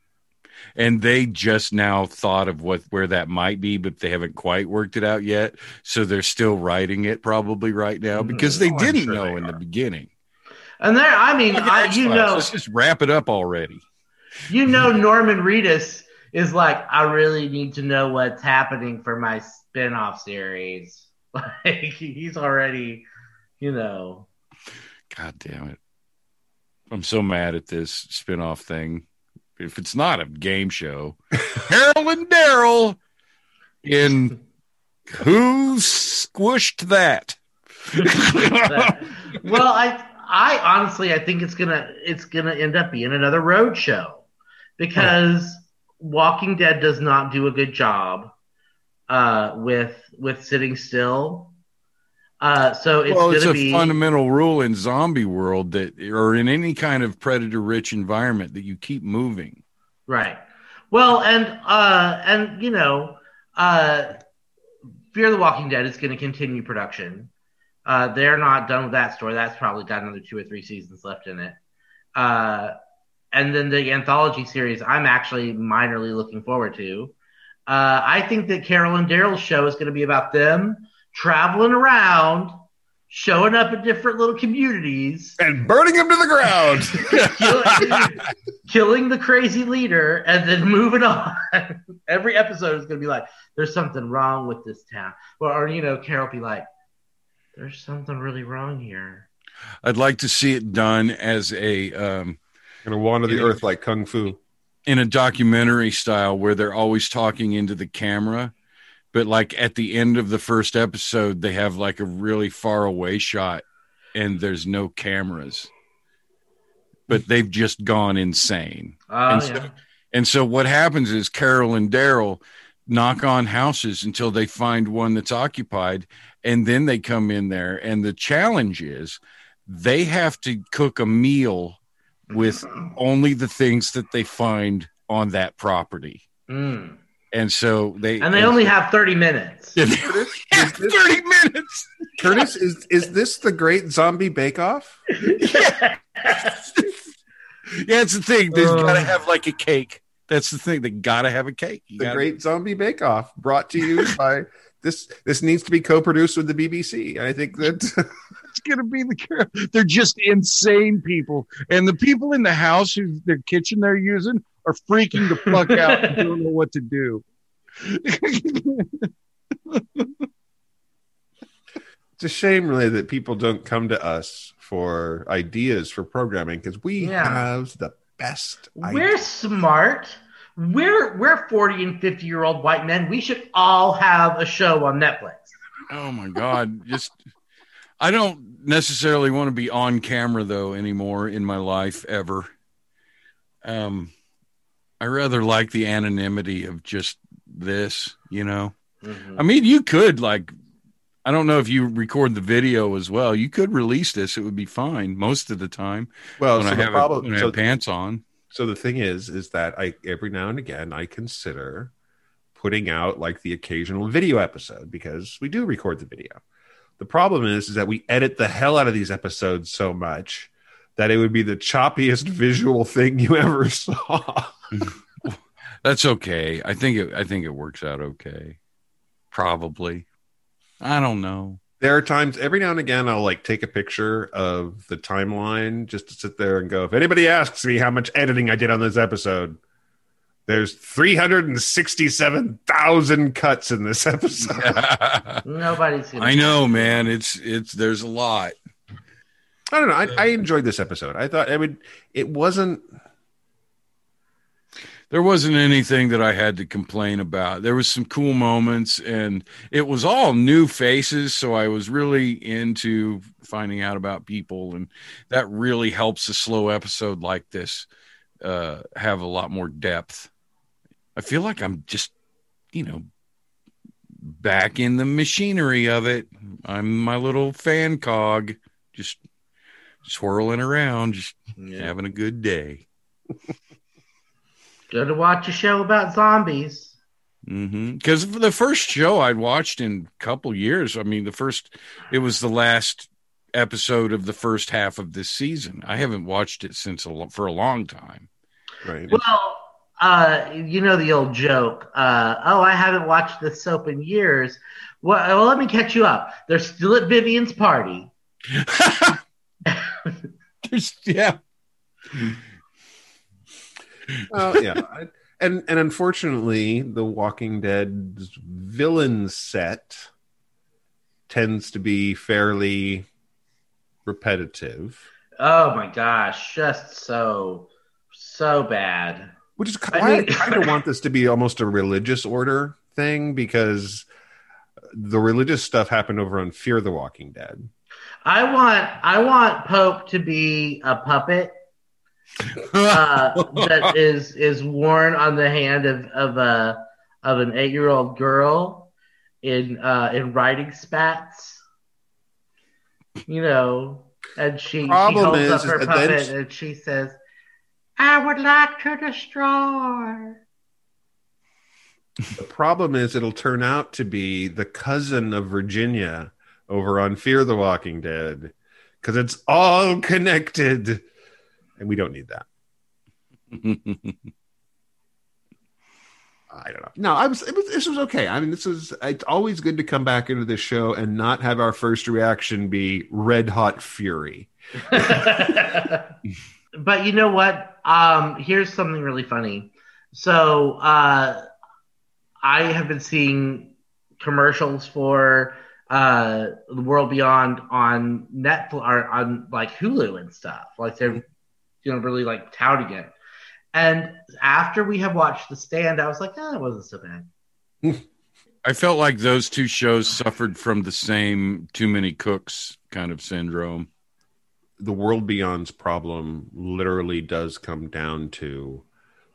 And they just now thought of what where that might be, but they haven't quite worked it out yet. So they're still writing it probably right now mm, because they Oh, didn't sure know they in the beginning. And there, I mean, Look at I, X-Files. you know, let's just wrap it up already. you know, Norman Reedus is like, I really need to know what's happening for my spin-off series. *laughs* Like he's already, you know, God damn it. I'm so mad at this spinoff thing. If it's not a game show, *laughs* Harold and Daryl in Who Squished That? *laughs* well, I I honestly I think it's gonna it's gonna end up being another road show because Walking Dead does not do a good job uh, with with sitting still. Uh, so it's well, it's a be fundamental rule in zombie world that, or in any kind of predator rich environment, that you keep moving. right. Well, and uh, and you know, uh, Fear the Walking Dead is going to continue production. Uh, they're not done with that story. That's probably got another two or three seasons left in it. Uh, and then the anthology series, I'm actually minorly looking forward to. Uh, I think that Carol and Daryl's show is going to be about them traveling around, showing up at different little communities, and burning them to the ground. killing, *laughs* killing the crazy leader, and then moving on. *laughs* Every episode is going to be like, "There's something wrong with this town," or, or you know, Carol be like, "There's something really wrong here." I'd like to see it done as a um, Gonna wander the earth like kung fu. In a documentary style where they're always talking into the camera, but like at the end of the first episode, they have like a really far away shot and there's no cameras, but they've just gone insane. Oh And so- yeah. And so what happens is Carol and Daryl knock on houses until they find one that's occupied, and then they come in there. And the challenge is they have to cook a meal with only the things that they find on that property. Mm. And so they And they only have 30 minutes. Yeah, have thirty minutes. Curtis, is is this the Great Zombie Bake Off? *laughs* yeah, it's the thing. They've Uh. got to have like a cake. That's the thing. They got to have a cake. You The gotta- Great Zombie Bake Off, brought to you *laughs* by this. This needs to be co-produced with the BBC. I think that it's gonna be the care. They're just insane people, and the people in the house who their kitchen they're using are freaking the fuck out and don't know what to do. *laughs* it's a shame, really, that people don't come to us for ideas for programming because we Yeah. have the best. We're ideas. smart. We're we're 40 and 50 year old white men. We should all have a show on Netflix. Oh my god! Just I don't necessarily want to be on camera though anymore in my life ever. Um, I rather like the anonymity of just this, you know. Mhm. I mean, you could like, I don't know if you record the video as well. You could release this; it would be fine most of the time Well, when so I the have problem. when I so have pants on. So the thing is, is that I every now and again I consider putting out like the occasional video episode because we do record the video. The problem is, is that we edit the hell out of these episodes so much that it would be the choppiest *laughs* visual thing you ever saw. *laughs* That's okay. I think it. I think it works out okay. Probably. I don't know. there are times every now and again I'll like take a picture of the timeline just to sit there and go, if anybody asks me how much editing I did on this episode, there's 367,000 cuts in this episode. *laughs* Nobody's gonna I know, man. It's it's. There's a lot. I don't know. I, I enjoyed this episode. I thought I would, it wasn't, there wasn't anything that I had to complain about. There was some cool moments and it was all new faces, so I was really into finding out about people and that really helps a slow episode like this uh have a lot more depth. I feel like I'm just, you know, back in the machinery of it. I'm my little fan cog just swirling around, just Yeah. having a good day. *laughs* Go to watch a show about zombies. Mm-hmm. Because for the first show I'd watched in a couple years, I mean, the first, it was the last episode of the first half of this season. I haven't watched it since a, for a long time. right. Well, uh, you know the old joke. Uh, oh, I haven't watched this soap in years. Well, well, let me catch you up. They're still at Vivian's party. *laughs* There's, yeah. well, yeah. And, and unfortunately, The Walking Dead's villain set tends to be fairly repetitive. Oh my gosh, just so so bad. Which is I why I kind of want this to be almost a religious order thing because the religious stuff happened over on Fear the Walking Dead. I want I want Pope to be a puppet uh, that *laughs* is is worn on the hand of of a of an eight year old girl in uh, in riding spats. You know, and she, she holds is- up her is that then puppet she- and she says, "I would like to destroy." The problem is it'll turn out to be the cousin of Virginia over on Fear the Walking Dead because it's all connected. And we don't need that. *laughs* I don't know. No, I was, it was. This was okay. I mean, this is. It's always good to come back into this show and not have our first reaction be red hot fury. *laughs* but you know what? Um, here's something really funny. So uh, I have been seeing commercials for uh, the World Beyond on Netflix or on like Hulu and stuff. Like they're you know really like touting it. And after we have watched The Stand, I was like, oh, it wasn't so bad. *laughs* I felt like those two shows suffered from the same too many cooks kind of syndrome. The world beyond's problem literally does come down to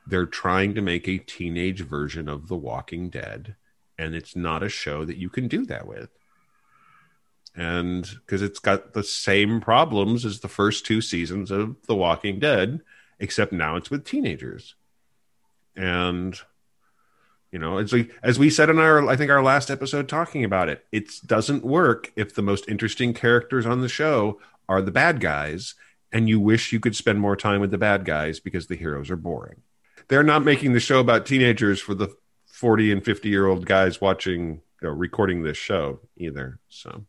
they're trying to make a teenage version of the walking dead and it's not a show that you can do that with. And because it's got the same problems as the first two seasons of the walking dead except now it's with teenagers. And you know as we as we said in our i think our last episode talking about it it doesn't work if the most interesting characters on the show are the bad guys and you wish you could spend more time with the bad guys because the heroes are boring they're not making the show about teenagers for the 40 and 50 year old guys watching or recording this show either so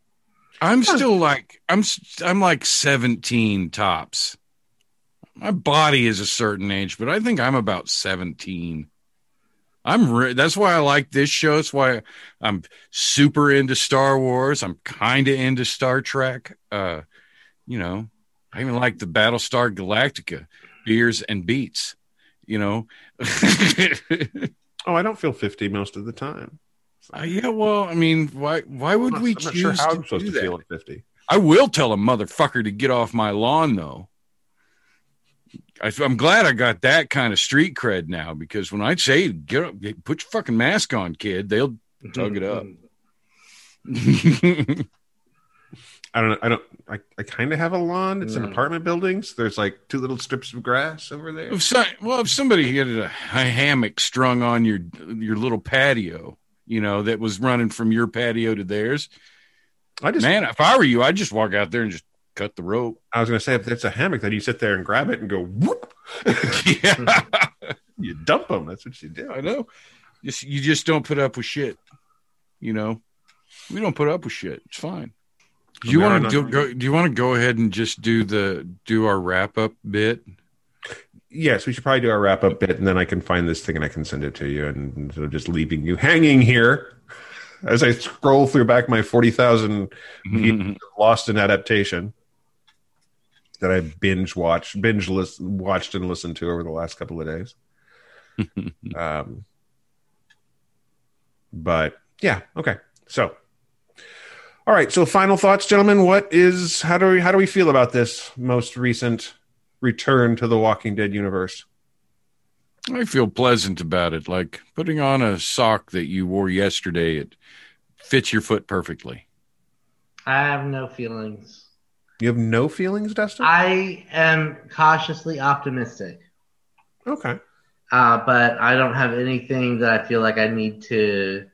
I'm still like I'm s- I'm like 17 tops. My body is a certain age, but I think I'm about 17. I'm re- that's why I like this show. That's why I'm super into Star Wars. I'm kind of into Star Trek. Uh, you know, I even like the Battlestar Galactica beers and beats. You know, *laughs* *laughs* oh i don't feel 50 most of the time Uh, yeah. Well, I mean, why why would I'm we not, I'm not choose sure how to i'm supposed to that? feel at 50 I will tell a motherfucker to get off my lawn, though. I, I'm glad I got that kind of street cred now because when I say get up, put your fucking mask on, kid, they'll tug it up. *laughs* I don't. I don't. I, I kind of have a lawn. It's an Mm. apartment building. So there's like two little strips of grass over there. If so, well, if somebody had a, a hammock strung on your your little patio, you know, that was running from your patio to theirs, I just. man, if I were you, I'd just walk out there and just cut the rope. I was going to say if it's a hammock, then you sit there and grab it and go whoop. *laughs* *laughs* yeah, you dump them. That's what you do. I know. Just you just don't put up with shit. You know, we don't put up with shit. It's fine. Do you want to go? Do you want to go ahead and just do the do our wrap up bit? Yes, we should probably do our wrap up bit, and then I can find this thing and I can send it to you, and instead of just leaving you hanging here as I scroll through back my forty thousand Lost in Adaptation that I binge watched, binge list, watched and listened to over the last couple of days. *laughs* um, but yeah, okay. So, all right. So, final thoughts, gentlemen. What is how do we how do we feel about this most recent return to the Walking Dead universe? I feel pleasant about it. Like putting on a sock that you wore yesterday. It fits your foot perfectly. I have no feelings. You have no feelings, Dustin? I am cautiously optimistic, okay. uh, but I don't have anything that I feel like I need to,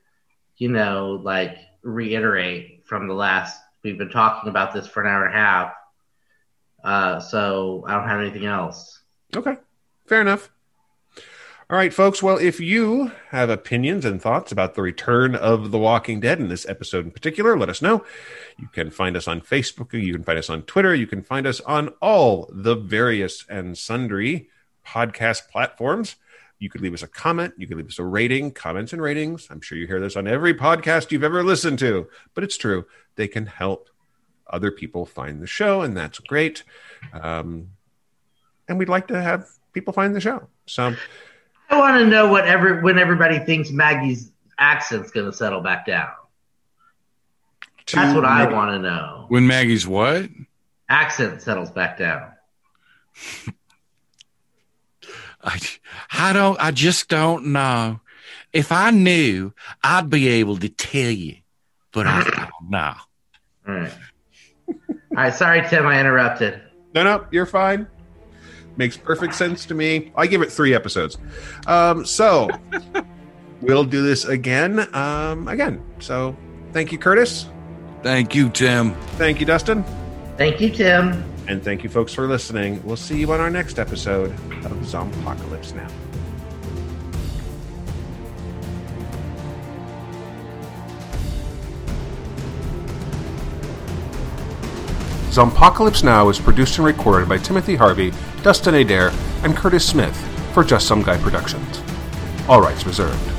you know, like reiterate from the last. We've been talking about this for an hour and a half, uh, so I don't have anything else. Okay. Fair enough. All right, folks. Well, if you have opinions and thoughts about the return of The Walking Dead in this episode in particular, let us know. You can find us on Facebook. You can find us on Twitter. You can find us on all the various and sundry podcast platforms. You could leave us a comment. You could leave us a rating, comments and ratings. I'm sure you hear this on every podcast you've ever listened to, but it's true. They can help other people find the show, and that's great. Um, and we'd like to have people find the show. So, I want to know what every when everybody thinks Maggie's accent's going to settle back down. That's to what I want to know. When Maggie's what? Accent settles back down. *laughs* I, I don't. I just don't know. If I knew, I'd be able to tell you, but I *clears throat* don't know. All right. All right. Sorry, Tim. I interrupted. No, no, you're fine. Makes perfect sense to me. I give it three episodes. Um, so *laughs* we'll do this again. Um, again. So thank you, Curtis. Thank you, Tim. Thank you, Dustin. Thank you, Tim. And thank you, folks, for listening. We'll see you on our next episode of Zompocalypse Now. Zompocalypse Now is produced and recorded by Timothy Harvey, Dustin Adair, and Curtis Smith for Just Some Guy Productions. All rights reserved.